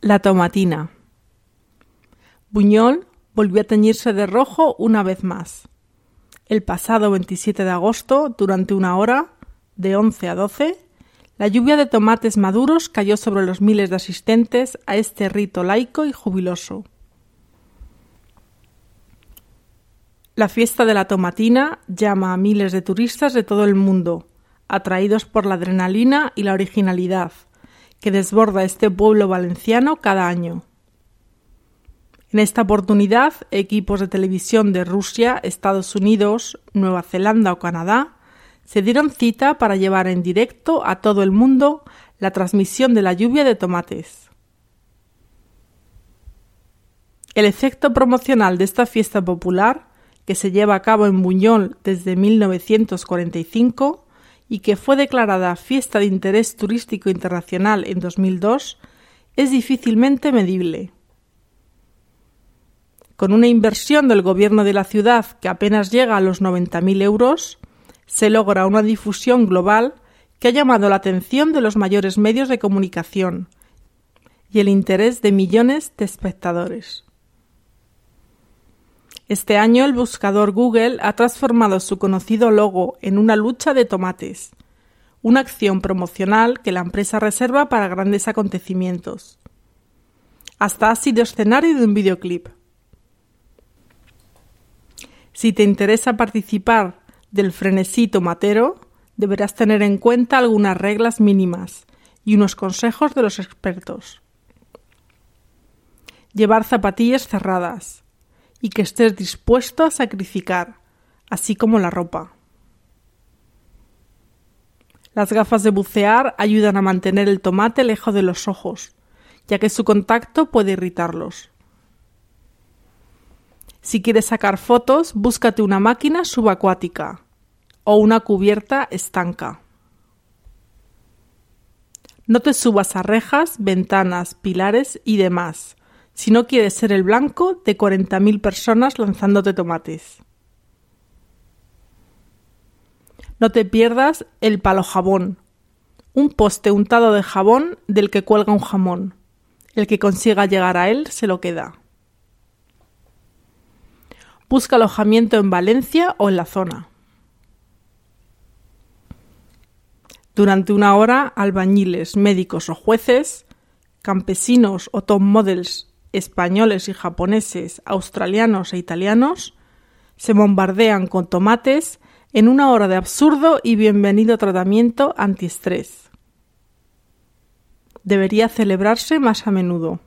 La tomatina. Buñol volvió a teñirse de rojo una vez más. El pasado 27 de agosto, durante una hora, de 11 a 12, la lluvia de tomates maduros cayó sobre los miles de asistentes a este rito laico y jubiloso. La fiesta de la tomatina llama a miles de turistas de todo el mundo, atraídos por la adrenalina y la originalidad, que desborda este pueblo valenciano cada año. En esta oportunidad, equipos de televisión de Rusia, Estados Unidos, Nueva Zelanda o Canadá se dieron cita para llevar en directo a todo el mundo la transmisión de la lluvia de tomates. El efecto promocional de esta fiesta popular, que se lleva a cabo en Buñol desde 1945, y que fue declarada Fiesta de Interés Turístico Internacional en 2002, es difícilmente medible. Con una inversión del gobierno de la ciudad que apenas llega a los 90.000 euros, se logra una difusión global que ha llamado la atención de los mayores medios de comunicación y el interés de millones de espectadores. Este año el buscador Google ha transformado su conocido logo en una lucha de tomates, una acción promocional que la empresa reserva para grandes acontecimientos. Hasta ha sido escenario de un videoclip. Si te interesa participar del frenesí tomatero, deberás tener en cuenta algunas reglas mínimas y unos consejos de los expertos. Llevar zapatillas cerradas, y que estés dispuesto a sacrificar, así como la ropa. Las gafas de bucear ayudan a mantener el tomate lejos de los ojos, ya que su contacto puede irritarlos. Si quieres sacar fotos, búscate una máquina subacuática o una cubierta estanca. No te subas a rejas, ventanas, pilares y demás, si no quieres ser el blanco de 40.000 personas lanzándote tomates. No te pierdas el palo jabón, un poste untado de jabón del que cuelga un jamón. El que consiga llegar a él se lo queda. Busca alojamiento en Valencia o en la zona. Durante una hora, albañiles, médicos o jueces, campesinos o top models españoles y japoneses, australianos e italianos se bombardean con tomates en una hora de absurdo y bienvenido tratamiento antiestrés. Debería celebrarse más a menudo.